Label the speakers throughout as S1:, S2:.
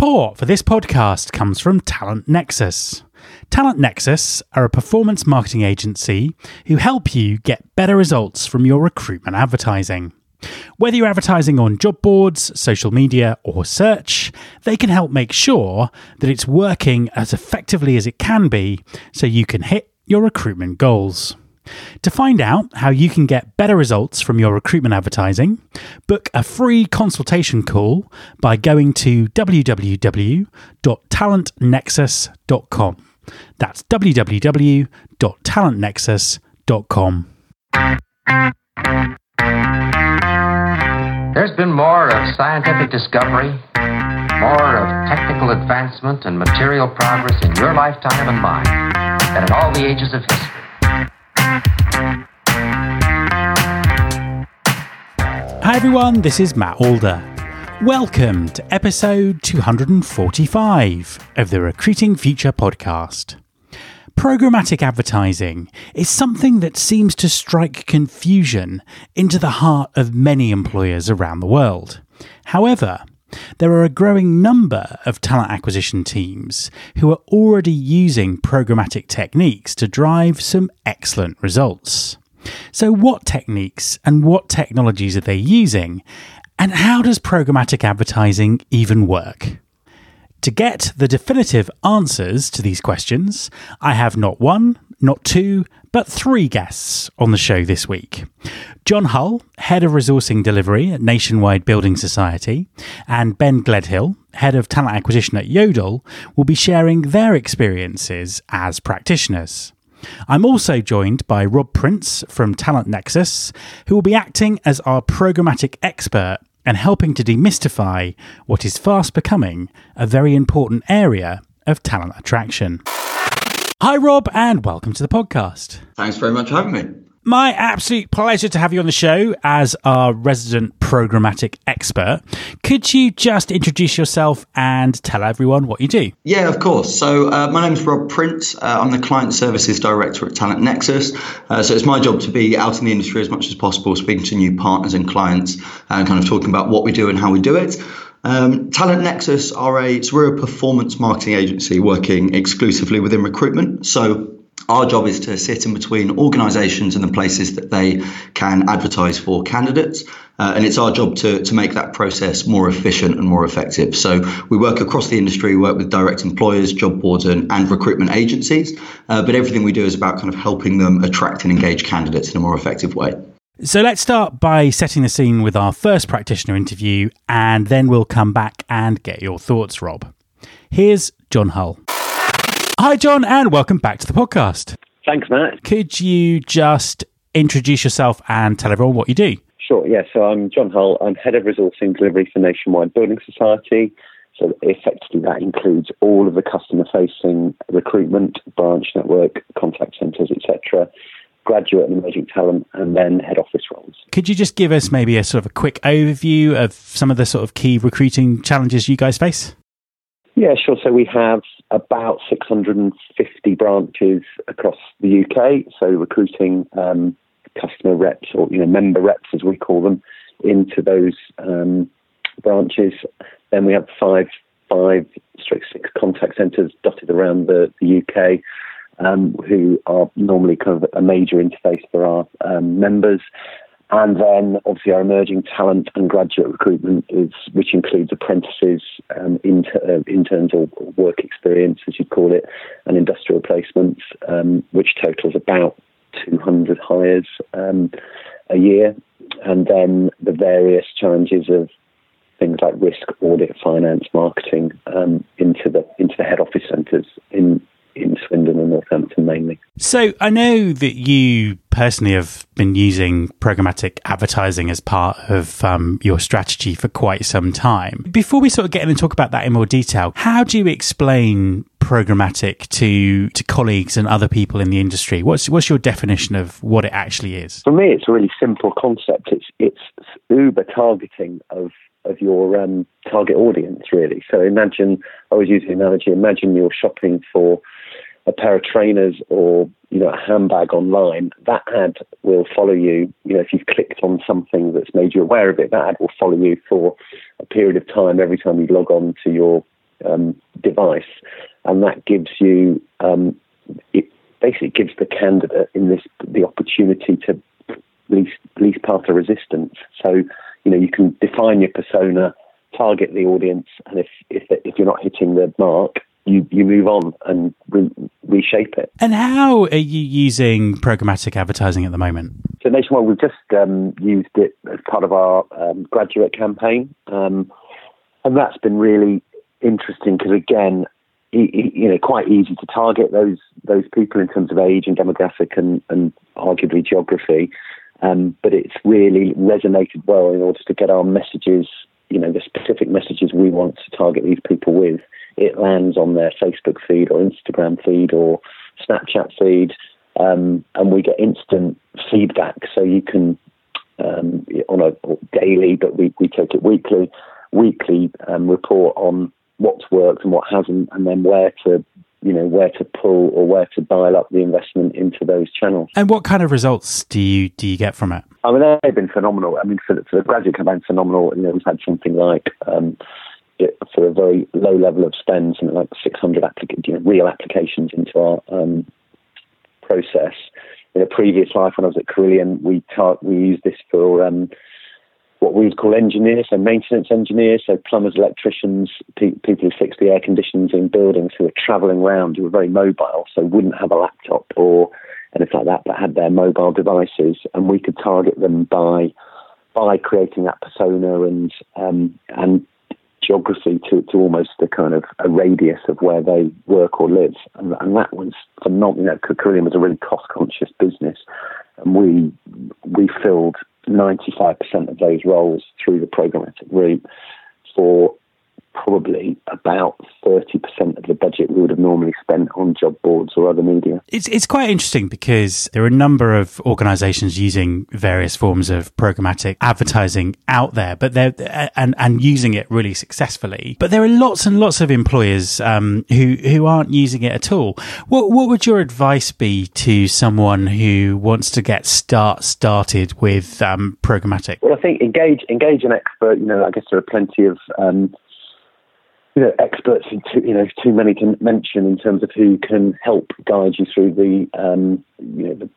S1: Support for this podcast comes from Talent Nexus. Talent Nexus are a performance marketing agency who help you get better results from your recruitment advertising. Whether you're advertising on job boards, social media, or search, they can help make sure that it's working as effectively as it can be so you can hit your recruitment goals. To find out how you can get better results from your recruitment advertising, book a free consultation call by going to www.talentnexus.com. That's www.talentnexus.com.
S2: There's been more of scientific discovery, more of technical advancement and material progress in your lifetime and mine than in all the ages of history.
S1: Hi everyone, this is Matt Alder. Welcome to episode 245 of the Recruiting Future podcast. Programmatic advertising is something that seems to strike confusion into the heart of many employers around the world. However, there are a growing number of talent acquisition teams who are already using programmatic techniques to drive some excellent results. So, what techniques and what technologies are they using? And how does programmatic advertising even work? To get the definitive answers to these questions, I have not one, not two, but three guests on the show this week. John Hull, Head of Resourcing Delivery at Nationwide Building Society, and Ben Gledhill, Head of Talent Acquisition at Yodel, will be sharing their experiences as practitioners. I'm also joined by Rob Prince from Talent Nexus, who will be acting as our programmatic expert and helping to demystify what is fast becoming a very important area of talent attraction. Hi, Rob, and welcome to the podcast.
S3: Thanks very much for having me.
S1: My absolute pleasure to have you on the show as our resident programmatic expert. Could you just introduce yourself and tell everyone what you do?
S3: Yeah, of course. So, uh, my is Rob Prince. Uh, I'm the Client Services Director at Talent Nexus. Uh, so, it's my job to be out in the industry as much as possible, speaking to new partners and clients and kind of talking about what we do and how we do it. Um, Talent Nexus are a so we're a performance marketing agency working exclusively within recruitment. So our job is to sit in between organisations and the places that they can advertise for candidates. Uh, and it's our job to, to make that process more efficient and more effective. So we work across the industry, work with direct employers, job boards, and, and recruitment agencies. Uh, but everything we do is about kind of helping them attract and engage candidates in a more effective way.
S1: So let's start by setting the scene with our first practitioner interview, and then we'll come back and get your thoughts, Rob. Here's John Hull. Hi, John, and welcome back to the podcast.
S4: Thanks, Matt.
S1: Could you just introduce yourself and tell everyone what you do?
S4: Sure, yeah. So I'm John Hull. I'm Head of Resourcing Delivery for Nationwide Building Society. So effectively, that includes all of the customer-facing recruitment, branch network, contact centres, etc graduate and emerging talent, and then head office roles.
S1: Could you just give us maybe a sort of a quick overview of some of the sort of key recruiting challenges you guys face?
S4: Yeah, sure. So we have about 650 branches across the UK. So recruiting um, customer reps or you know member reps as we call them into those um, branches. Then we have five five six contact centres dotted around the, the UK um, who are normally kind of a major interface for our um, members. And then obviously our emerging talent and graduate recruitment is, which includes apprentices, um, inter, uh, interns or work experience, as you call it, and industrial placements, um, which totals about 200 hires um, a year. And then the various challenges of things like risk, audit, finance, marketing um, into the into the head office centres in in Swindon and Northampton mainly.
S1: So I know that you personally have been using programmatic advertising as part of um, your strategy for quite some time. Before we sort of get in and talk about that in more detail, how do you explain programmatic to to colleagues and other people in the industry? What's what's your definition of what it actually is?
S4: For me, it's a really simple concept. It's it's uber targeting of of your um, target audience, really. So imagine, I was using the analogy, imagine you're shopping for a pair of trainers or you know a handbag online, that ad will follow you. You know, if you've clicked on something that's made you aware of it, that ad will follow you for a period of time every time you log on to your um, device, and that gives you um, it basically gives the candidate in this the opportunity to least least path of resistance. So you know you can define your persona, target the audience, and if if if you're not hitting the mark, you, you move on and re- reshape it.
S1: And how are you using programmatic advertising at the moment?
S4: So nationwide, we've just um, used it as part of our um, graduate campaign, um, and that's been really interesting because again, you know, quite easy to target those those people in terms of age and demographic and, and arguably geography. Um, but it's really resonated well in order to get our messages, you know, the specific messages we want to target these people with. It lands on their Facebook feed or Instagram feed or Snapchat feed, um, and we get instant feedback. So you can um, on a daily, but we, we take it weekly, weekly um, report on what's worked and what hasn't, and then where to you know where to pull or where to dial up the investment into those channels.
S1: And what kind of results do you do you get from it?
S4: I mean, they've been phenomenal. I mean, for the, for the graduate campaign, phenomenal. You know, we've had something like um, for a very low level of spend, something like 600 applica- you know, real applications into our um, process. In a previous life, when I was at Carillion, we tar- we used this for um, what we would call engineers, so maintenance engineers, so plumbers, electricians, pe- people who fix the air conditions in buildings who are travelling around, who are very mobile, so wouldn't have a laptop or anything like that, but had their mobile devices, and we could target them by by creating that persona and um, and geography to, to almost a kind of a radius of where they work or live, and, and that was phenomenal. You know, Carillion was a really cost conscious business, and we we filled 95% of those roles through the programmatic route for probably about 30% of the budget we would have normally spent on job boards or other media.
S1: It's, it's quite interesting because there are a number of organizations using various forms of programmatic advertising out there, but they're, and, and using it really successfully. But there are lots and lots of employers, um, who, who aren't using it at all. What, what would your advice be to someone who wants to get start started with, um, programmatic?
S4: Well, I think engage, engage an expert. You know, I guess there are plenty of, um, you know, experts, too, you know, too many to mention in terms of who can help guide you through the, um, you know, the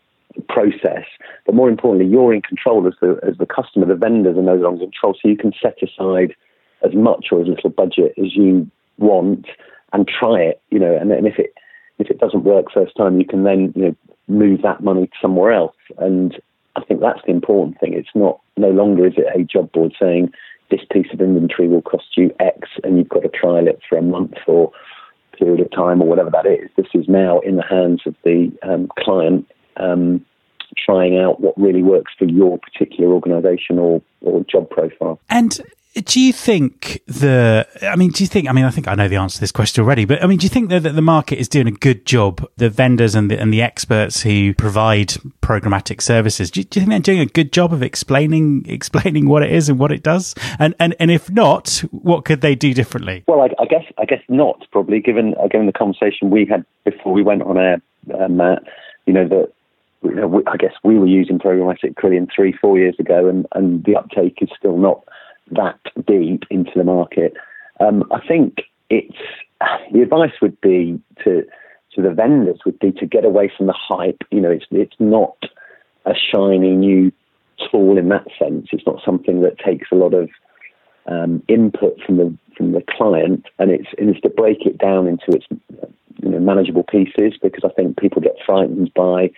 S4: process. But more importantly, you're in control as the as the customer. The vendors are no longer in control, so you can set aside as much or as little budget as you want and try it. You know, and, and if it if it doesn't work first time, you can then you know move that money somewhere else. And I think that's the important thing. It's not no longer is it a job board saying this piece of inventory will cost you X and you've got to trial it for a month or period of time or whatever that is. This is now in the hands of the um, client um, trying out what really works for your particular organization or, or job profile.
S1: And do you think the, I mean, do you think, I mean, I think I know the answer to this question already, but I mean, do you think that, that the market is doing a good job, the vendors and the, and the experts who provide programmatic services, do you, do you think they're doing a good job of explaining, explaining what it is and what it does? And, and, and if not, what could they do differently?
S4: Well, I, I guess, I guess not probably given, given the conversation we had before we went on air, uh, Matt, you know, that, I guess we were using programmatic Carillion three, four years ago, and, and the uptake is still not that deep into the market. Um, I think it's the advice would be to to the vendors would be to get away from the hype. You know, it's it's not a shiny new tool in that sense. It's not something that takes a lot of um, input from the from the client, and it's and it's to break it down into its you know manageable pieces because I think people get frightened by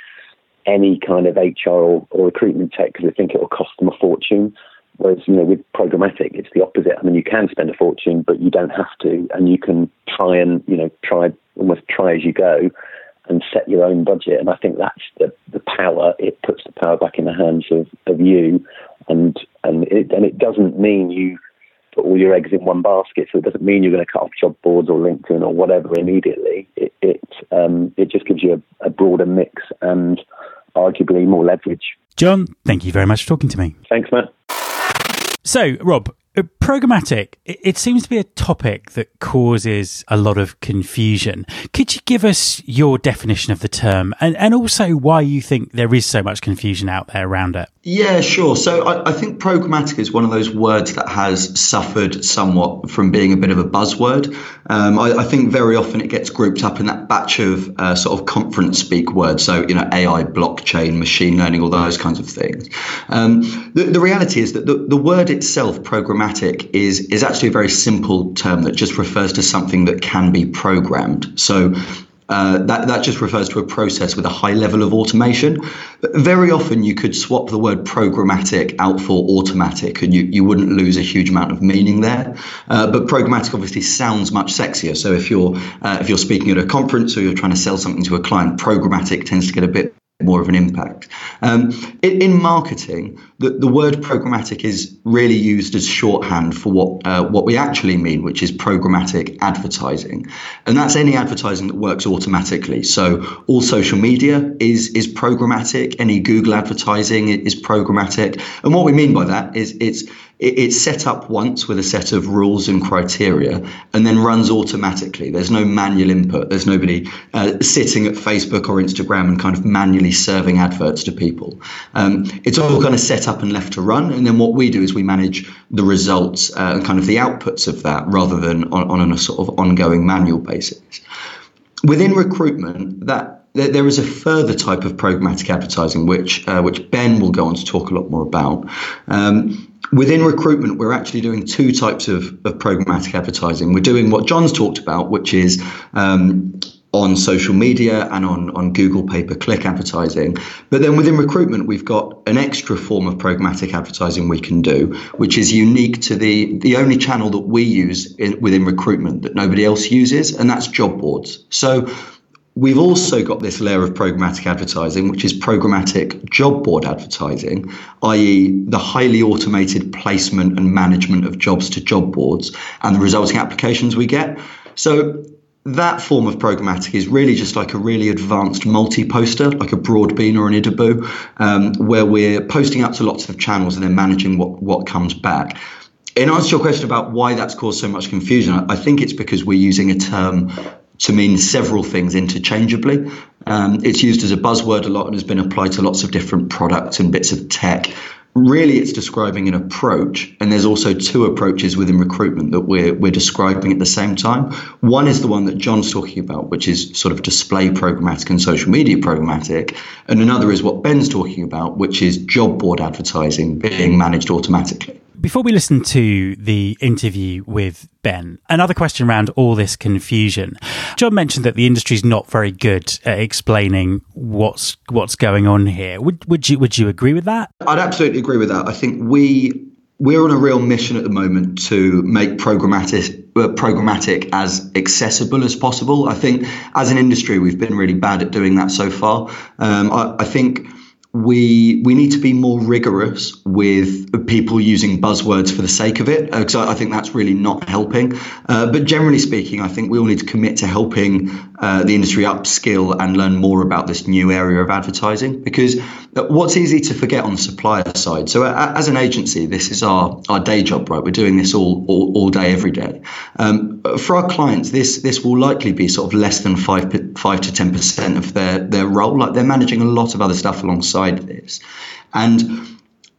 S4: any kind of HR or, or recruitment tech because they think it will cost them a fortune. Whereas, you know, with programmatic, it's the opposite. I mean, you can spend a fortune, but you don't have to, and you can try and, you know, try almost try as you go and set your own budget. And I think that's the, the power. It puts the power back in the hands of, of you, and and it and it doesn't mean you put all your eggs in one basket. So it doesn't mean you're going to cut off job boards or LinkedIn or whatever immediately. It it um, it just gives you a, a broader mix and arguably more leverage.
S1: John, thank you very much for talking to me.
S4: Thanks, Matt.
S1: So, Rob, programmatic, it seems to be a topic that causes a lot of confusion. Could you give us your definition of the term and, and also why you think there is so much confusion out there around it?
S3: Yeah, sure. So I, I, think programmatic is one of those words that has suffered somewhat from being a bit of a buzzword. Um, I, I, think very often it gets grouped up in that batch of uh, sort of conference speak words. So, you know, AI, blockchain, machine learning, all those kinds of things. Um, the, the, reality is that the, the word itself, programmatic, is, is actually a very simple term that just refers to something that can be programmed. So uh, that, that just refers to a process with a high level of automation. Very often, you could swap the word programmatic out for automatic, and you, you wouldn't lose a huge amount of meaning there. Uh, but programmatic obviously sounds much sexier. So if you're uh, if you're speaking at a conference or you're trying to sell something to a client, programmatic tends to get a bit more of an impact. Um, in, in, marketing, the, the word programmatic is really used as shorthand for what uh, what we actually mean, which is programmatic advertising, and that's any advertising that works automatically. So all social media is is programmatic. Any Google advertising is programmatic, and what we mean by that is it's it's set up once with a set of rules and criteria and then runs automatically. There's no manual input. There's nobody uh, sitting at Facebook or Instagram and kind of manually serving adverts to people. Um, it's all kind of set up and left to run. And then what we do is we manage the results uh, and kind of the outputs of that rather than on, on a sort of ongoing manual basis. Within recruitment, that there is a further type of programmatic advertising, which uh, which Ben will go on to talk a lot more about. Um, within recruitment, we're actually doing two types of, of programmatic advertising. We're doing what John's talked about, which is um, on social media and on, on Google pay per click advertising. But then within recruitment, we've got an extra form of programmatic advertising we can do, which is unique to the, the only channel that we use in, within recruitment that nobody else uses, and that's job boards. So We've also got this layer of programmatic advertising, which is programmatic job board advertising, i.e., the highly automated placement and management of jobs to job boards and the resulting applications we get. So, that form of programmatic is really just like a really advanced multi-poster, like a Broadbean or an Idibu, um, where we're posting up to lots of channels and then managing what, what comes back. In answer to your question about why that's caused so much confusion, I think it's because we're using a term to mean several things interchangeably. Um, it's used as a buzzword a lot and has been applied to lots of different products and bits of tech. Really, it's describing an approach, and there's also two approaches within recruitment that we're, we're describing at the same time. One is the one that John's talking about, which is sort of display programmatic and social media programmatic, and another is what Ben's talking about, which is job board advertising being managed automatically.
S1: Before we listen to the interview with Ben, another question around all this confusion. John mentioned that the industry is not very good at explaining what's what's going on here. Would would you would you agree with that?
S3: I'd absolutely agree with that. I think we we're on a real mission at the moment to make programmatic uh, programmatic as accessible as possible. I think as an industry we've been really bad at doing that so far. Um, I, I think we we need to be more rigorous with people using buzzwords for the sake of it because uh, I, I, think that's really not helping. Uh, but generally speaking, I think we all need to commit to helping uh, the industry upskill and learn more about this new area of advertising because uh, what's easy to forget on the supplier side. So uh, as an agency, this is our our day job, right? We're doing this all all, all day, every day. Um, for our clients, this this will likely be sort of less than five five to ten percent of their their role. Like they're managing a lot of other stuff alongside this, and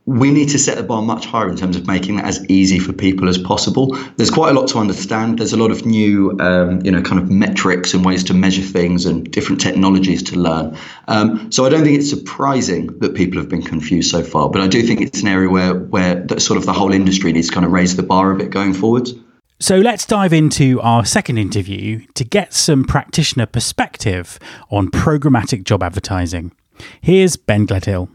S3: we need to set the bar much higher in terms of making that as easy for people as possible. There's quite a lot to understand. There's a lot of new, um, you know, kind of metrics and ways to measure things and different technologies to learn. Um, so I don't think it's surprising that people have been confused so far, but I do think it's an area where where the, sort of the whole industry needs to kind of raise the bar a bit going forwards.
S1: So let's dive into our second interview to get some practitioner perspective on programmatic job advertising. Here's Ben Gledhill.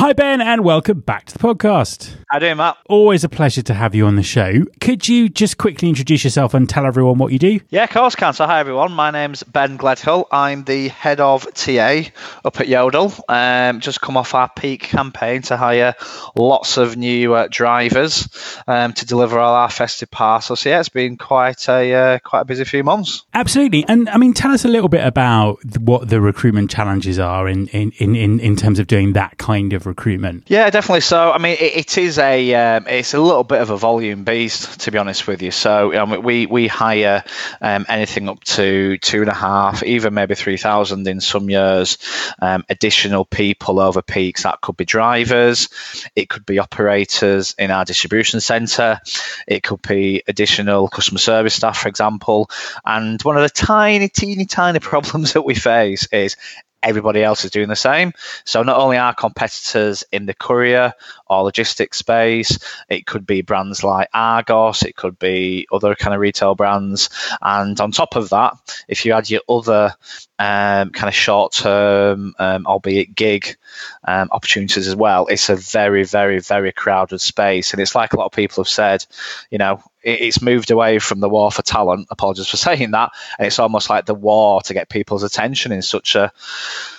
S1: Hi, Ben, and welcome back to the podcast.
S5: How you doing, Matt?
S1: Always a pleasure to have you on the show. Could you just quickly introduce yourself and tell everyone what you do?
S5: Yeah, of course, can. So, hi, everyone. My name's Ben Gledhill. I'm the head of TA up at Yodel. Um, just come off our peak campaign to hire lots of new uh, drivers um, to deliver all our festive parcels. So, yeah, it's been quite a uh, quite a busy few months.
S1: Absolutely. And I mean, tell us a little bit about what the recruitment challenges are in, in, in, in terms of doing that kind of recruitment?
S5: Yeah, definitely. So, I mean, it, it is a um, it's a little bit of a volume beast, to be honest with you. So, um, we we hire um, anything up to two and a half, even maybe three thousand in some years. Um, additional people over peaks. That could be drivers, it could be operators in our distribution centre, it could be additional customer service staff, for example. And one of the tiny, teeny, tiny problems that we face is everybody else is doing the same. So not only are competitors in the courier or logistics space, it could be brands like Argos, it could be other kind of retail brands. And on top of that, if you add your other um, kind of short term, um, albeit gig um, opportunities as well, it's a very, very, very crowded space. And it's like a lot of people have said, you know, it's moved away from the war for talent. Apologies for saying that, and it's almost like the war to get people's attention in such a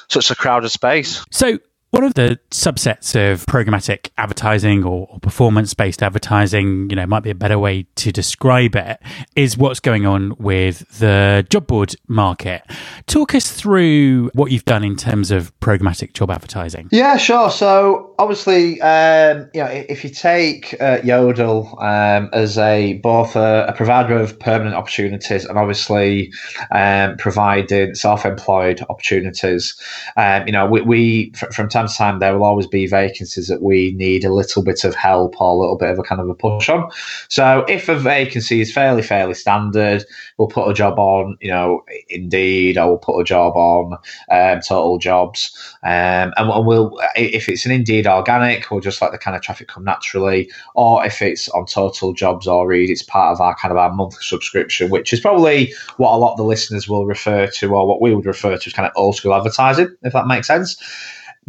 S5: such a crowded space.
S1: So one of the subsets of programmatic advertising or, or performance based advertising, you know, might be a better way to describe it, is what's going on with the job board market. Talk us through what you've done in terms of programmatic job advertising.
S5: Yeah, sure. So obviously, um, you know, if you take uh, Yodel um, as a both a, a, provider of permanent opportunities and obviously um, providing self-employed opportunities, um, you know, we, we from time time there will always be vacancies that we need a little bit of help or a little bit of a kind of a push on. So if a vacancy is fairly, fairly standard, we'll put a job on, you know, Indeed, or we'll put a job on um, Total Jobs. Um, and we'll, if it's an Indeed organic, we'll just let the kind of traffic come naturally. Or if it's on Total Jobs or Reed, it's part of our kind of our monthly subscription, which is probably what a lot of the listeners will refer to, or what we would refer to as kind of old school advertising, if that makes sense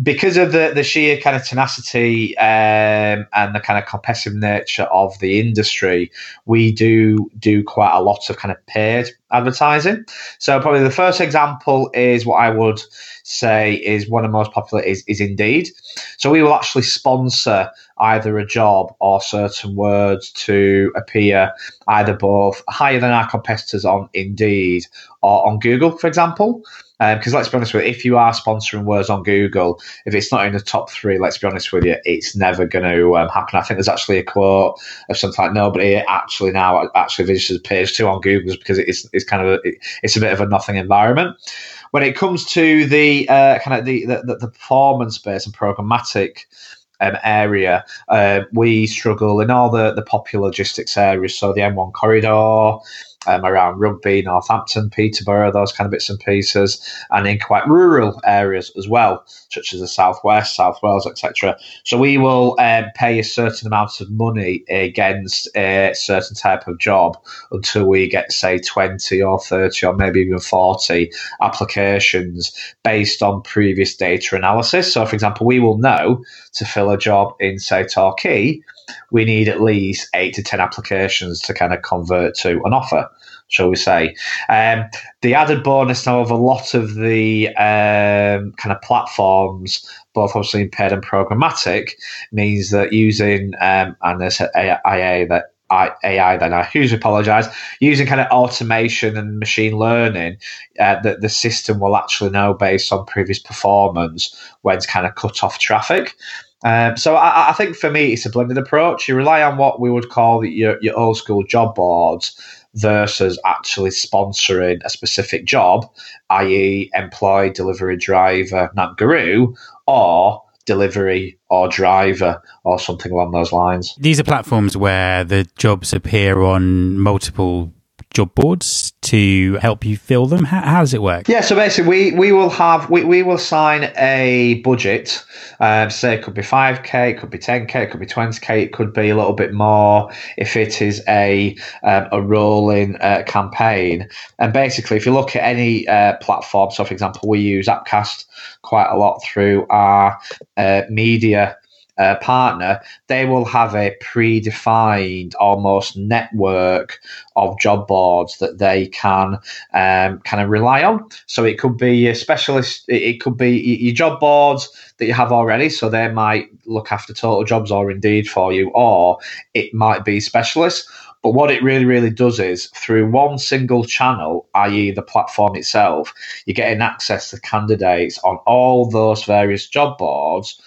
S5: because of the, the sheer kind of tenacity um, and the kind of competitive nature of the industry, we do do quite a lot of kind of paid advertising. So probably the first example is what I would say is one of the most popular is, is Indeed. So we will actually sponsor either a job or certain words to appear either both higher than our competitors on Indeed or on Google, for example. Because um, let's be honest with you, if you are sponsoring words on Google, if it's not in the top three, let's be honest with you, it's never going to um, happen. I think there's actually a quote of something like nobody actually now actually visits page two on Google because it's, it's kind of a, it's a bit of a nothing environment. When it comes to the uh, kind of the, the, the performance based and programmatic um, area, uh, we struggle in all the, the popular logistics areas. So the M1 corridor, um, around Rugby, Northampton, Peterborough, those kind of bits and pieces, and in quite rural areas as well, such as the Southwest, South Wales, etc. So we will um, pay a certain amount of money against a certain type of job until we get, say, 20 or 30 or maybe even 40 applications based on previous data analysis. So, for example, we will know to fill a job in, say, Torquay we need at least eight to 10 applications to kind of convert to an offer, shall we say. Um, the added bonus now of a lot of the um, kind of platforms, both obviously in paid and programmatic, means that using, um, and there's AI that AI then I hugely apologize using kind of automation and machine learning uh, that the system will actually know based on previous performance when to kind of cut off traffic um, so I, I, think for me, it's a blended approach. You rely on what we would call your, your old school job boards versus actually sponsoring a specific job, i.e., employee, delivery driver, not guru, or delivery or driver or something along those lines.
S1: These are platforms where the jobs appear on multiple job boards to help you fill them? How, how, does it work?
S5: Yeah, so basically, we, we will have we, we will sign a budget. Um, say it could be five k, it could be ten k, it could be twenty k, it could be a little bit more if it is a um, a rolling uh, campaign. And basically, if you look at any uh, platform, so for example, we use Appcast quite a lot through our uh, media uh, partner, they will have a predefined almost network of job boards that they can um, kind of rely on. So it could be a specialist, it could be your job boards that you have already. So they might look after total jobs or indeed for you, or it might be specialists. But what it really, really does is through one single channel, i.e., the platform itself, you're getting access to candidates on all those various job boards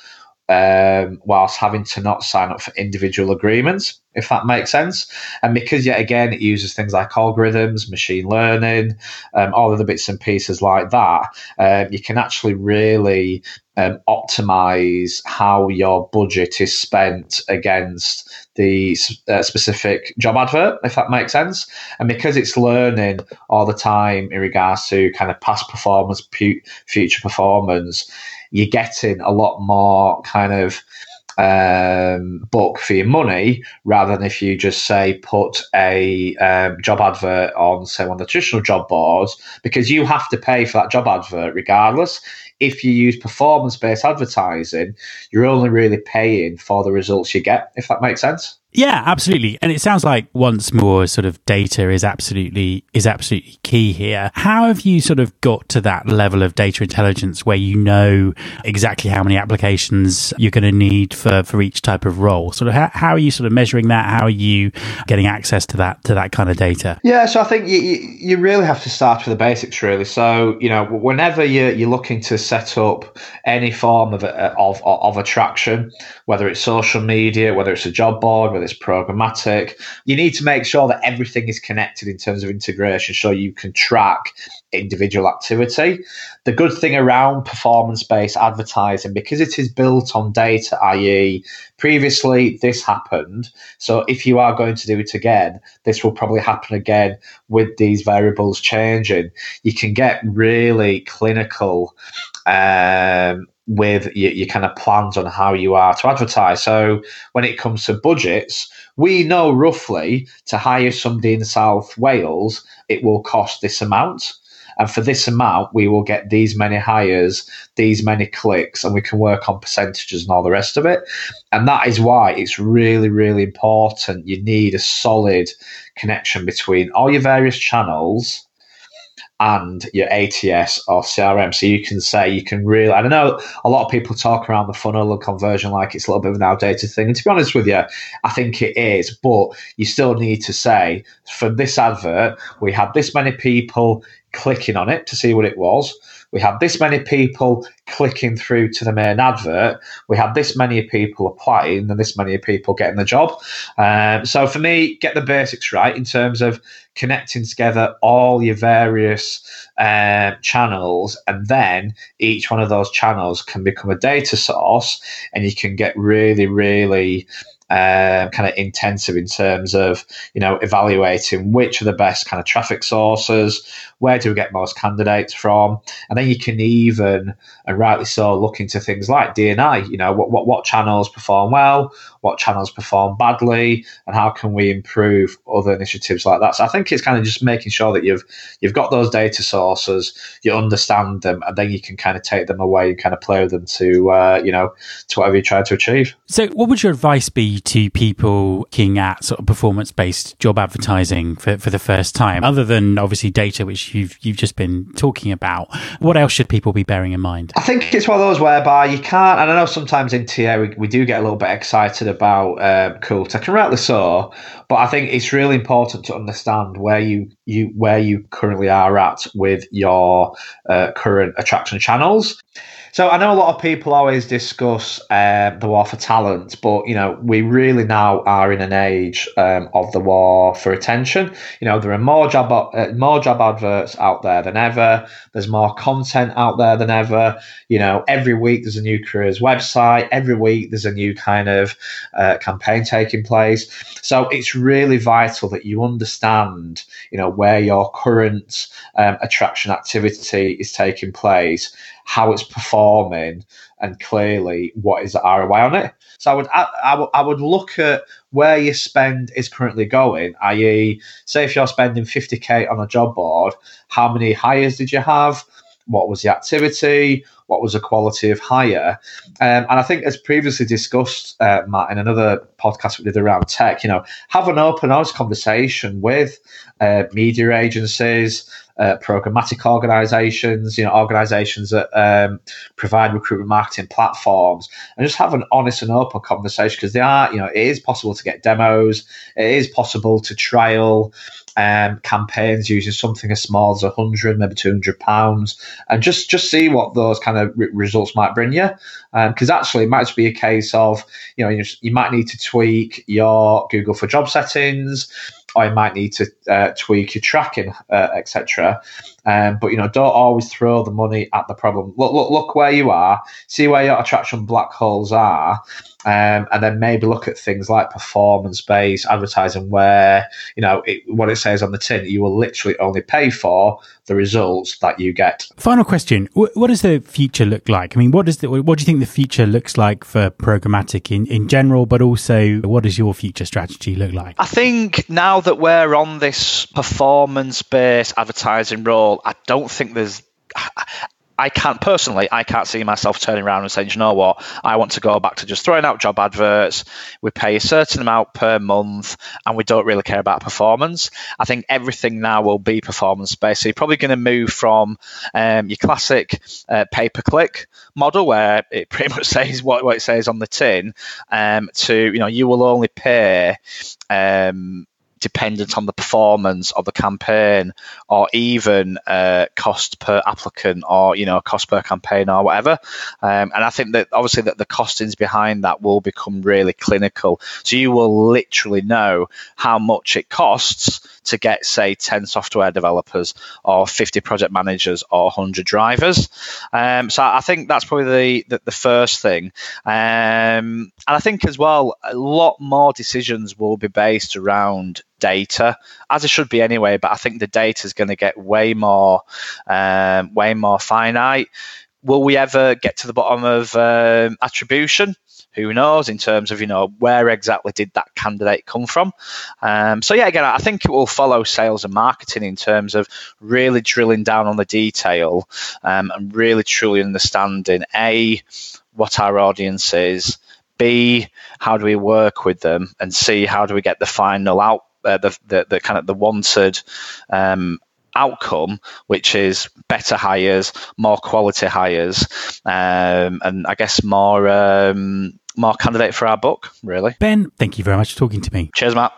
S5: um, whilst having to not sign up for individual agreements, if that makes sense. And because, yet again, it uses things like algorithms, machine learning, um, all of the bits and pieces like that, um, you can actually really um, optimize how your budget is spent against the uh, specific job advert, if that makes sense. And because it's learning all the time in regards to kind of past performance, pu- future performance, you're getting a lot more kind of um, book for your money rather than if you just say put a um, job advert on say of the traditional job boards because you have to pay for that job advert regardless. If you use performance based advertising you're only really paying for the results you get if that makes sense
S1: yeah, absolutely. And it sounds like once more sort of data is absolutely is absolutely key here. How have you sort of got to that level of data intelligence where you know exactly how many applications you're going to need for, for each type of role? Sort of how, how are you sort of measuring that? How are you getting access to that to that kind of data?
S5: Yeah, so I think you, you really have to start with the basics really. So, you know, whenever you're, you're looking to set up any form of, of, of attraction, whether it's social media, whether it's a job board, whether it's programmatic. You need to make sure that everything is connected in terms of integration so you can track individual activity. The good thing around performance based advertising, because it is built on data, i.e., previously this happened. So if you are going to do it again, this will probably happen again with these variables changing. You can get really clinical um, with your, your, kind of plans on how you are to advertise. So when it comes to budgets, we know roughly to hire somebody in South Wales, it will cost this amount. And for this amount, we will get these many hires, these many clicks, and we can work on percentages and all the rest of it. And that is why it's really, really important. You need a solid connection between all your various channels and your ATS or CRM. So you can say you can really. I know a lot of people talk around the funnel and conversion like it's a little bit of an outdated thing. And to be honest with you, I think it is. But you still need to say for this advert, we had this many people clicking on it to see what it was. We had this many people clicking through to the main advert. We had this many people applying and this many people getting the job. Um, so for me, get the basics right in terms of connecting together all your various uh, channels, and then each one of those channels can become a data source, and you can get really, really um, kind of intensive in terms of you know evaluating which are the best kind of traffic sources, where do we get most candidates from, and then you can even and rightly so look into things like D&I. You know what what, what channels perform well, what channels perform badly, and how can we improve other initiatives like that. So I think it's kind of just making sure that you've you've got those data sources, you understand them, and then you can kind of take them away and kind of play with them to uh, you know to whatever you try to achieve.
S1: So what would your advice be? to people looking at sort of performance based job advertising for, for the first time, other than obviously data, which you've you've just been talking about? What else should people be bearing in mind?
S5: I think it's one of those whereby you can't, and I know sometimes in TA we, we do get a little bit excited about um, cool tech, and rightly so, but I think it's really important to understand where you you where you currently are at with your uh, current attraction channels. So I know a lot of people always discuss um, the war for talent, but you know we really now are in an age um, of the war for attention. You know there are more job uh, more job adverts out there than ever. There's more content out there than ever. You know every week there's a new careers website. Every week there's a new kind of uh, campaign taking place. So it's really vital that you understand, you know, where your current um, attraction activity is taking place how it's performing, and clearly what is the ROI on it. So I would I, I, would, I would look at where your spend is currently going, i.e., say if you're spending 50k on a job board, how many hires did you have? What was the activity? What was the quality of hire? Um, and I think, as previously discussed, uh, Matt, in another podcast we did around tech, you know, have an open, honest conversation with uh, media agencies, uh, programmatic organizations, you know, organizations that um, provide recruitment marketing platforms, and just have an honest and open conversation because they are, you know, it is possible to get demos, it is possible to trial um, campaigns using something as small as a hundred, maybe two hundred pounds, and just just see what those kind kind of re- results might bring you. Because um, actually, it might just be a case of you know you, you might need to tweak your Google for Job settings, you might need to uh, tweak your tracking, uh, etc. Um, but you know, don't always throw the money at the problem. Look, look, look where you are. See where your attraction black holes are, um, and then maybe look at things like performance-based advertising, where you know it, what it says on the tin, you will literally only pay for the results that you get.
S1: Final question: What does the future look like? I mean, what does the, what do you think the future looks like for programmatic in in general, but also what does your future strategy look like?
S5: I think now that we're on this performance-based advertising role, I don't think there's I can't personally, I can't see myself turning around and saying, you know what, I want to go back to just throwing out job adverts. We pay a certain amount per month and we don't really care about performance. I think everything now will be performance based. So you're probably going to move from um, your classic uh, pay per click model where it pretty much says what, what it says on the tin um, to, you know, you will only pay. Um, dependent on the performance of the campaign or even uh, cost per applicant or you know cost per campaign or whatever. Um, and i think that obviously that the costings behind that will become really clinical. So you will literally know how much it costs to get say 10 software developers or 50 project managers or 100 drivers. Um, so i think that's probably the, the, the first thing. Um, and i think as well a lot more decisions will be based around data, as it should be anyway. But I think the data is going to get way more, um, way more finite. Will we ever get to the bottom of um, attribution? Who knows in terms of you know where exactly did that candidate come from? Um, so yeah, again, I think it will follow sales and marketing in terms of really drilling down on the detail um, and really truly understanding a what our audience is, B, how do we work with them, and C, how do we get the final out uh, the, the, the kind of the wanted um, outcome, which is better hires, more quality hires, um, and I guess more um, more candidate for our book. Really,
S1: Ben, thank you very much for talking to me.
S5: Cheers, Matt.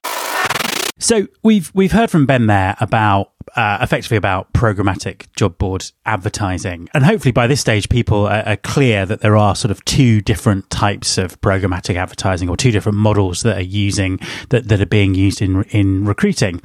S1: So we've we've heard from Ben there about uh, effectively about programmatic job board advertising, and hopefully by this stage people are, are, clear that there are sort of two different types of programmatic advertising or two different models that are using that, that are being used in in recruiting.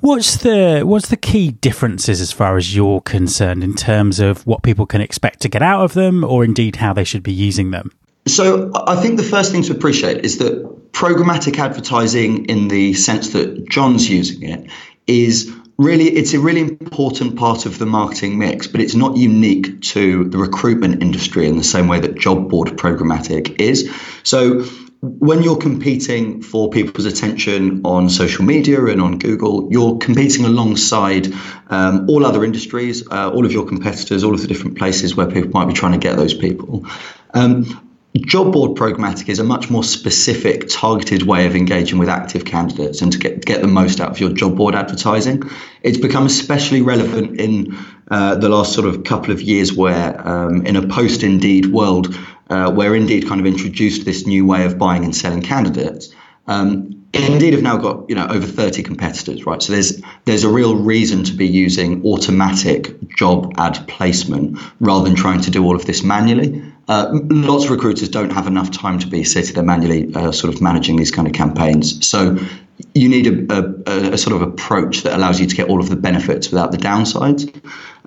S1: What's the what's the key differences as far as you're concerned in terms of what people can expect to get out of them, or indeed how they should be using them?
S3: So I think the first thing to appreciate is that programmatic advertising, in the sense that John's using it, is really it's a really important part of the marketing mix, but it's not unique to the recruitment industry in the same way that job board programmatic is. So when you're competing for people's attention on social media and on Google, you're competing alongside um, all other industries, uh, all of your competitors, all of the different places where people might be trying to get those people. Um, Job board programmatic is a much more specific, targeted way of engaging with active candidates and to get, get the most out of your job board advertising. It's become especially relevant in uh, the last sort of couple of years, where um, in a post Indeed world, uh, where Indeed kind of introduced this new way of buying and selling candidates. Um, Indeed have now got you know over 30 competitors, right? So there's there's a real reason to be using automatic job ad placement rather than trying to do all of this manually. Uh, lots of recruiters don't have enough time to be sitting there manually uh, sort of managing these kind of campaigns. So you need a, a, a, sort of approach that allows you to get all of the benefits without the downsides.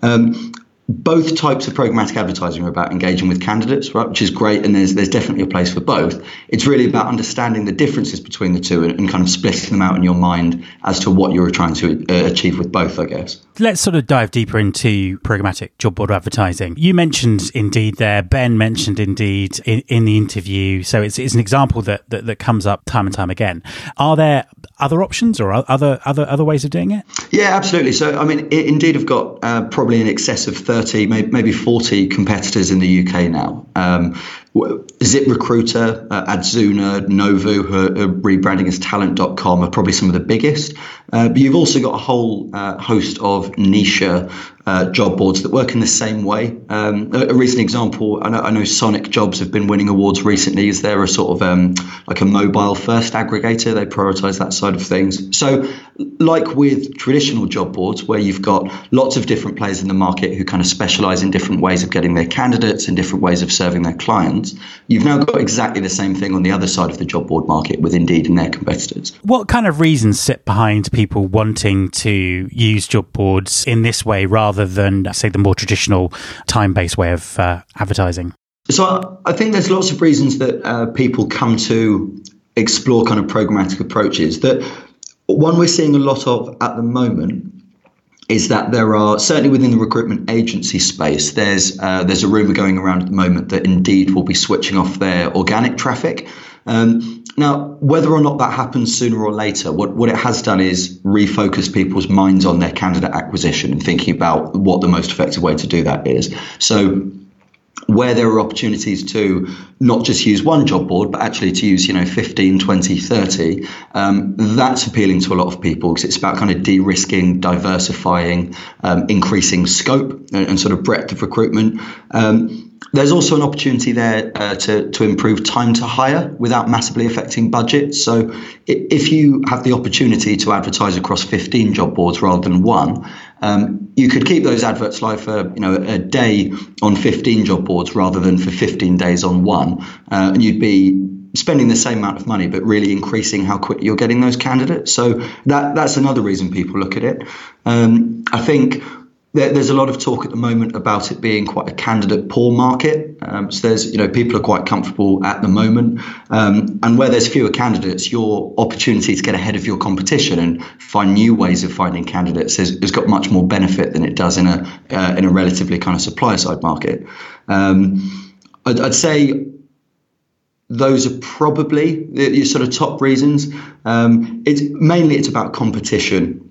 S3: Um, both types of programmatic advertising are about engaging with candidates, right? Which is great, and there's there's definitely a place for both. It's really about understanding the differences between the two and, and kind of splitting them out in your mind as to what you're trying to uh, achieve with both, I guess.
S1: Let's sort of dive deeper into programmatic job board advertising. You mentioned Indeed there. Ben mentioned Indeed in, in the interview, so it's it's an example that, that that comes up time and time again. Are there other options or other other other ways of doing it?
S3: Yeah, absolutely. So I mean, Indeed have got uh, probably in excess of 30, maybe 40 competitors in the UK now. Um, ZipRecruiter, uh, Adzuna, Neuvoo, who are rebranding as Talent.com, are probably some of the biggest. Uh, but you've also got a whole uh, host of niche uh, job boards that work in the same way. Um, a, a, recent example, I know, I know, Sonic Jobs have been winning awards recently. Is there a sort of um, like a mobile first aggregator? They prioritize that side of things. So, like with traditional job boards, where you've got lots of different players in the market who kind of specialize in different ways of getting their candidates and different ways of serving their clients, you've now got exactly the same thing on the other side of the job board market with Indeed and their competitors.
S1: What kind of reasons sit behind people wanting to use job boards in this way rather rather than, say, the more traditional time based way of uh, advertising?
S3: So I think there's lots of reasons that uh, people come to explore kind of programmatic approaches. That one we're seeing a lot of at the moment is that there are certainly within the recruitment agency space. There's uh, there's a rumor going around at the moment that Indeed will be switching off their organic traffic. Um, now, whether or not that happens sooner or later, what, what it has done is refocus people's minds on their candidate acquisition and thinking about what the most effective way to do that is. So, where there are opportunities to not just use one job board, but actually to use, you know, 15, 20, 30, um, that's appealing to a lot of people because it's about kind of de risking, diversifying, um, increasing scope and, and, sort of breadth of recruitment. Um, there's also an opportunity there uh, to, to improve time to hire without massively affecting budget. So if you have the opportunity to advertise across 15 job boards rather than one, um, you could keep those adverts live for you know a day on 15 job boards rather than for 15 days on one, uh, and you'd be spending the same amount of money but really increasing how quick you're getting those candidates. So that that's another reason people look at it. Um, I think there, there's a lot of talk at the moment about it being quite a candidate poor market. Um, so there's, you know, people are quite comfortable at the moment, um, and where there's fewer candidates, your opportunity to get ahead of your competition and find new ways of finding candidates has, has got much more benefit than it does in a uh, in a relatively kind of supply side market. Um, I'd, I'd say those are probably the, the, sort of top reasons. Um, it's mainly it's about competition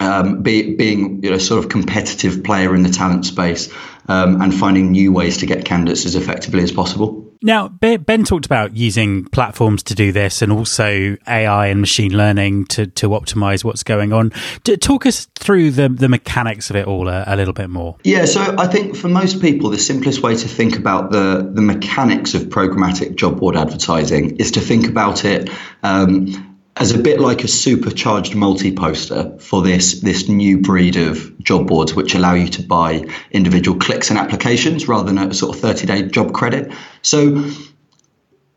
S3: um, be, being you know sort of competitive player in the talent space um, and finding new ways to get candidates as effectively as possible.
S1: Now, Ben talked about using platforms to do this and also AI and machine learning to, to optimize what's going on. Talk us through the, the mechanics of it all a, a, little bit more.
S3: Yeah, so I think for most people, the simplest way to think about the, the mechanics of programmatic job board advertising is to think about it um, as a bit like a supercharged multi-poster for this this new breed of job boards which allow you to buy individual clicks and applications rather than a sort of 30-day job credit. So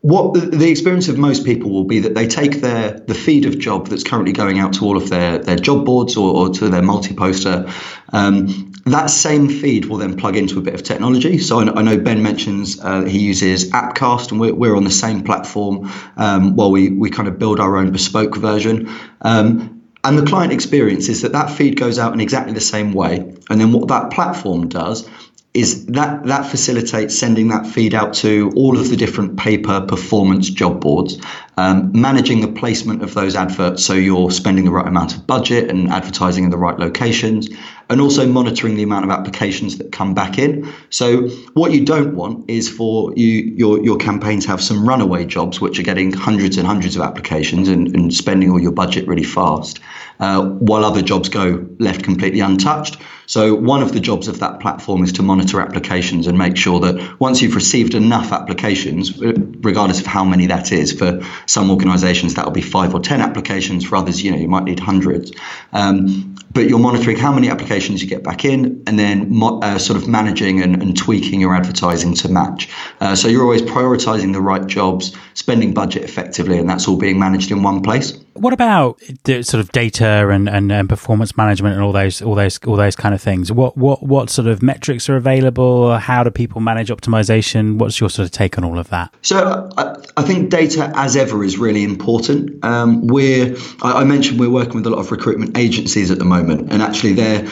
S3: what the experience of most people will be that they take their the feed of job that's currently going out to all of their their job boards or, or to their multi-poster um, that same feed will then plug into a bit of technology. So I know Ben mentions uh, he uses Appcast, and we're, we're on the same platform um, while we, we kind of build our own bespoke version. Um, and the client experience is that that feed goes out in exactly the same way. And then what that platform does is that that facilitates sending that feed out to all of the different pay per performance job boards, um, managing the placement of those adverts so you're spending the right amount of budget and advertising in the right locations, and also monitoring the amount of applications that come back in. So what you don't want is for you your your campaigns have some runaway jobs which are getting hundreds and hundreds of applications and, and spending all your budget really fast, uh, while other jobs go left completely untouched. So one of the jobs of that platform is to monitor applications and make sure that once you've received enough applications, regardless of how many that is, for some organisations that will be five or ten applications. For others, you know, you might need hundreds. Um, but you're monitoring how many applications you get back in, and then mo- uh, sort of managing and, and, tweaking your advertising to match. Uh, so you're always prioritising the right jobs, spending budget effectively, and that's all being managed in one place.
S1: What about the sort of data and, and, and, performance management and all those all those all those kind of things? What what what sort of metrics are available? How do people manage optimization? What's your sort of take on all of that?
S3: So I, I think data, as ever, is really important. Um, we're I, I mentioned we're working with a lot of recruitment agencies at the moment, and actually they're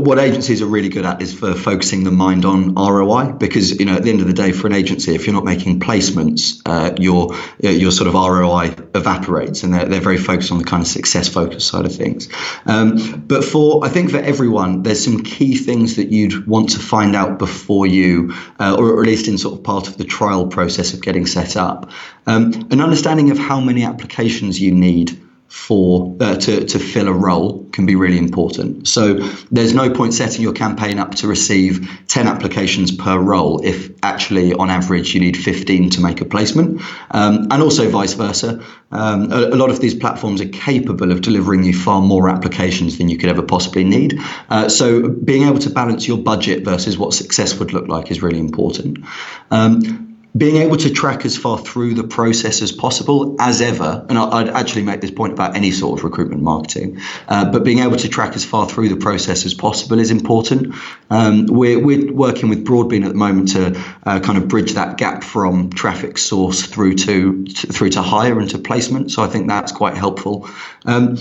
S3: what agencies are really good at is for focusing the mind on ROI because you know at the end of the day for an agency if you're not making placements uh, your your sort of ROI evaporates and they're, they're very focused on the kind of success focused side of things. Um, but for I think for everyone there's some key things that you'd want to find out before you uh, or at least in sort of part of the trial process of getting set up. Um, an understanding of how many applications you need for uh, to, to fill a role can be really important. So there's no point setting your campaign up to receive 10 applications per role if actually on average you need 15 to make a placement. Um, and also vice versa. Um, a, a, lot of these platforms are capable of delivering you far more applications than you could ever possibly need. Uh, so being able to balance your budget versus what success would look like is really important. Um, being able to track as far through the process as possible, as ever, and I'd actually make this point about any sort of recruitment marketing, uh, but being able to track as far through the process as possible is important. Um, we're, we're working with Broadbean at the moment to uh, kind of bridge that gap from traffic source through to, to, through to hire and to placement. So I think that's quite helpful. Um,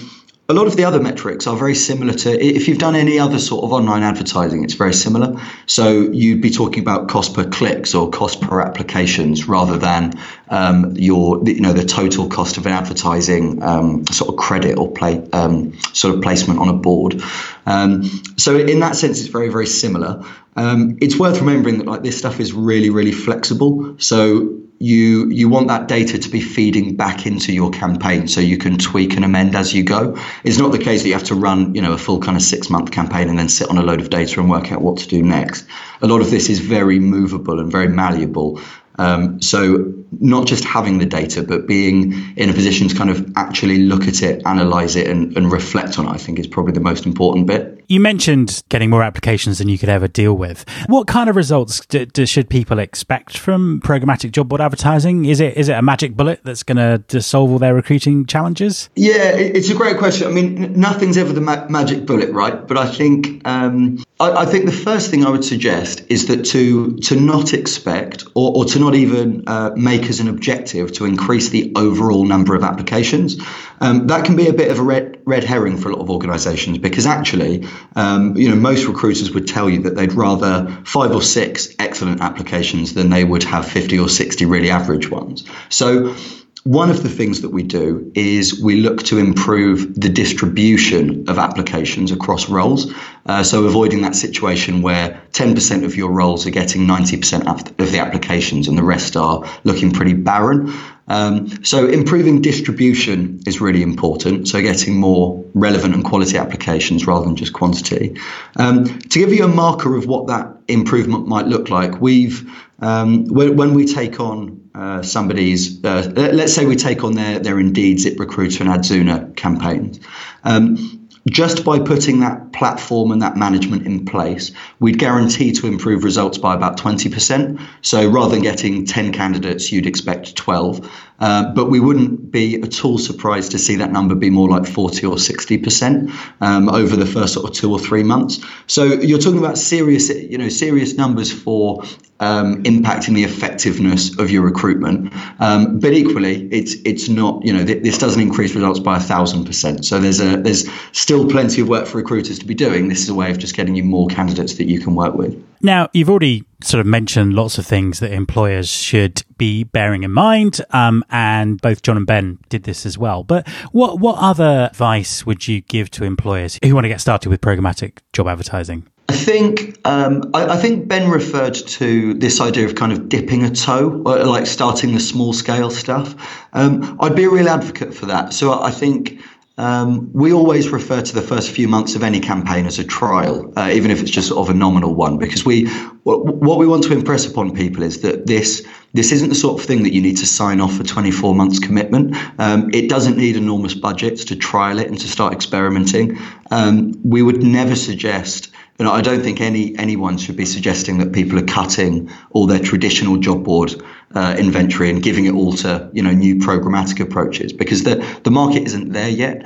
S3: a lot of the other metrics are very similar to if you've done any other sort of online advertising it's very similar. So you'd be talking about cost per clicks or cost per applications rather than um, your you know the total cost of an advertising um, sort of credit or play um, sort of placement on a board um, so in that sense it's very very similar um, it's worth remembering that like this stuff is really really flexible so you you want that data to be feeding back into your campaign so you can tweak and amend as you go. It's not the case that you have to run, you know, a full kind of six month campaign and then sit on a load of data and work out what to do next. A lot of this is very movable and very malleable. Um, so not just having the data, but being in a position to kind of actually look at it, analyze it, and, and reflect on it, I think is probably the most important bit.
S1: You mentioned getting more applications than you could ever deal with. What kind of results do, do, should people expect from programmatic job board advertising? Is it is it a magic bullet that's going to solve all their recruiting challenges?
S3: Yeah, it's a great question. I mean, nothing's ever the ma- magic bullet, right? But I think um, I, I, think the first thing I would suggest is that to to not expect or, or to not even uh, make as an objective to increase the overall number of applications. Um, that can be a bit of a red, red herring for a lot of organisations because actually, um, you know, most recruiters would tell you that they'd rather five or six excellent applications than they would have 50 or 60 really average ones. So one of the things that we do is we look to improve the distribution of applications across roles. Uh, so avoiding that situation where 10% of your roles are getting 90% of the applications and the rest are looking pretty barren. Um, so improving distribution is really important. So getting more relevant and quality applications rather than just quantity. Um, to give you a marker of what that improvement might look like, we've um, when, when, we take on uh, somebody's, uh, let's say we take on their their Indeed, ZipRecruiter, and Adzuna campaigns. Um, just by putting that platform and that management in place, we'd guarantee to improve results by about 20%. So rather than getting 10 candidates, you'd expect 12. Uh, but we wouldn't be at all surprised to see that number be more like 40 or 60% um, over the first sort of two or three months. So you're talking about serious, you know, serious numbers for um, impacting the effectiveness of your recruitment. Um, but equally, it's it's not you know th- this doesn't increase results by a thousand percent. So there's a there's still plenty of work for recruiters to be doing. This is a way of just getting you more candidates that you can work with.
S1: Now you've already sort of mentioned lots of things that employers should be bearing in mind, um, and both John and Ben did this as well. But what what other advice would you give to employers who want to get started with programmatic job advertising?
S3: I think um, I, I, think Ben referred to this idea of kind of dipping a toe, like starting the small scale stuff. Um, I'd be a real advocate for that. So I think um, we always refer to the first few months of any campaign as a trial, uh, even if it's just sort of a nominal one, because we what, what we want to impress upon people is that this this isn't the sort of thing that you need to sign off for 24 months commitment. Um, it doesn't need enormous budgets to trial it and to start experimenting. Um, we would never suggest you know, I don't think any anyone should be suggesting that people are cutting all their traditional job board uh, inventory and giving it all to you know new programmatic approaches because the the market isn't there yet.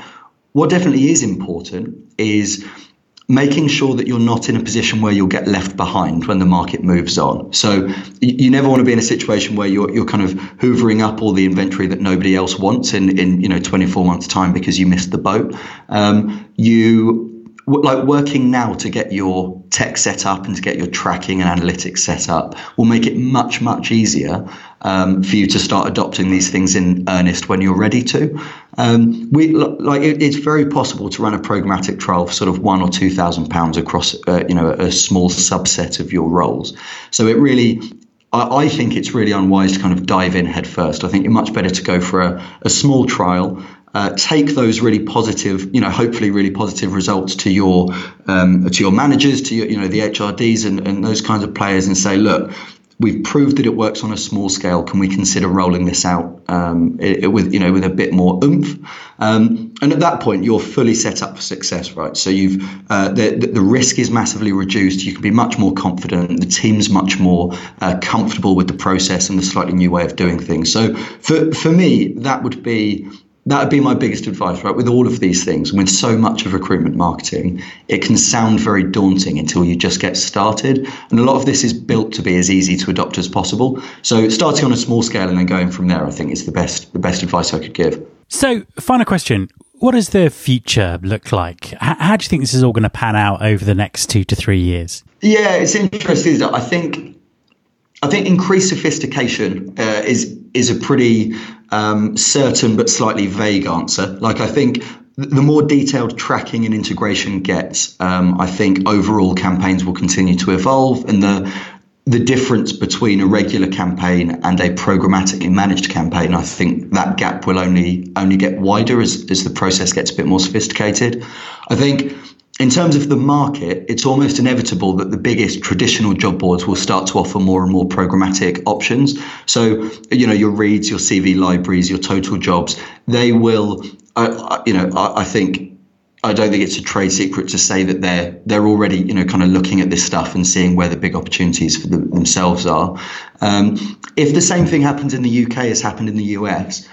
S3: What definitely is important is making sure that you're not in a position where you'll get left behind when the market moves on. So you, never want to be in a situation where you're you're kind of hoovering up all the inventory that nobody else wants in in you know 24 months time because you missed the boat. Um, you like working now to get your tech set up and to get your tracking and analytics set up will make it much much easier um, for you to start adopting these things in earnest when you're ready to. Um, we like it, it's very possible to run a programmatic trial for sort of one or two thousand pounds across uh, you know a small subset of your roles. So it really I, think it's really unwise to kind of dive in head first. I think you're much better to go for a, a small trial, uh, take those really positive, you know, hopefully really positive results to your um, to your managers, to your, you know, the HRDs and, and those kinds of players, and say, look, we've proved that it works on a small scale. Can we consider rolling this out um, it, it with you know with a bit more oomph? Um, and at that point, you're fully set up for success, right? So you've uh, the, the risk is massively reduced. You can be much more confident. The team's much more uh, comfortable with the process and the slightly new way of doing things. So for for me, that would be that would be my biggest advice, right? With all of these things, with so much of recruitment marketing, it can sound very daunting until you just get started. And a lot of this is built to be as easy to adopt as possible. So starting on a small scale and then going from there, I think is the best the best advice I could give.
S1: So, final question. What does the future look like? How do you think this is all going to pan out over the next two to three years?
S3: Yeah, it's interesting. I think I think increased sophistication uh, is is a pretty um, certain but slightly vague answer. Like I think the more detailed tracking and integration gets, um, I think overall campaigns will continue to evolve, and the the difference between a regular campaign and a programmatically managed campaign, I think that gap will only only get wider as, as the process gets a bit more sophisticated. I think in terms of the market, it's almost inevitable that the biggest traditional job boards will start to offer more and more programmatic options. So, you know, your Reeds, your CV libraries, your total jobs, they will, uh, you know, I, I think I don't think it's a trade secret to say that they're they're already you know kind of looking at this stuff and seeing where the big opportunities for themselves are. Um, if the same thing happens in the UK as happened in the US,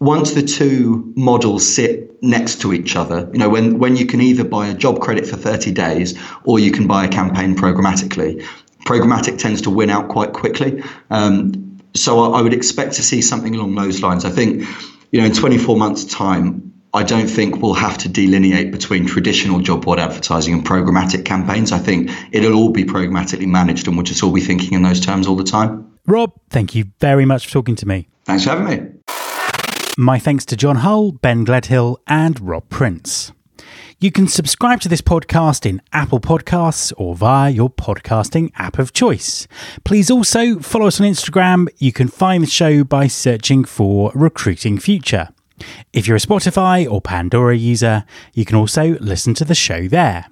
S3: once the two models sit next to each other, you know, when, when you can either buy a job credit for 30 days or you can buy a campaign programmatically, programmatic tends to win out quite quickly. Um, so I, I would expect to see something along those lines. I think, you know, in 24 months' time, I don't think we'll have to delineate between traditional job board advertising and programmatic campaigns. I think it'll all be programmatically managed and we'll just all be thinking in those terms all the time.
S1: Rob, thank you very much for talking to me.
S3: Thanks for having me.
S1: My thanks to John Hull, Ben Gledhill, and Rob Prince. You can subscribe to this podcast in Apple Podcasts or via your podcasting app of choice. Please also follow us on Instagram. You can find the show by searching for Recruiting Future. If you're a Spotify or Pandora user, you can also listen to the show there.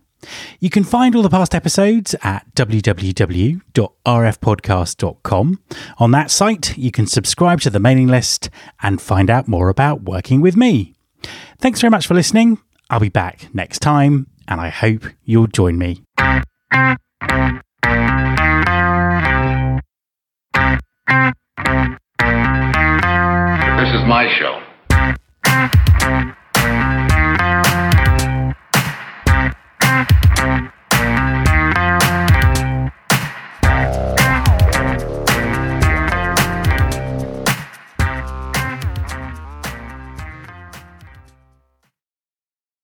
S1: You can find all the past episodes at www.rfpodcast.com. On that site, you can subscribe to the mailing list and find out more about working with me. Thanks very much for listening. I'll be back next time, and I hope you'll join me.
S6: This is my show.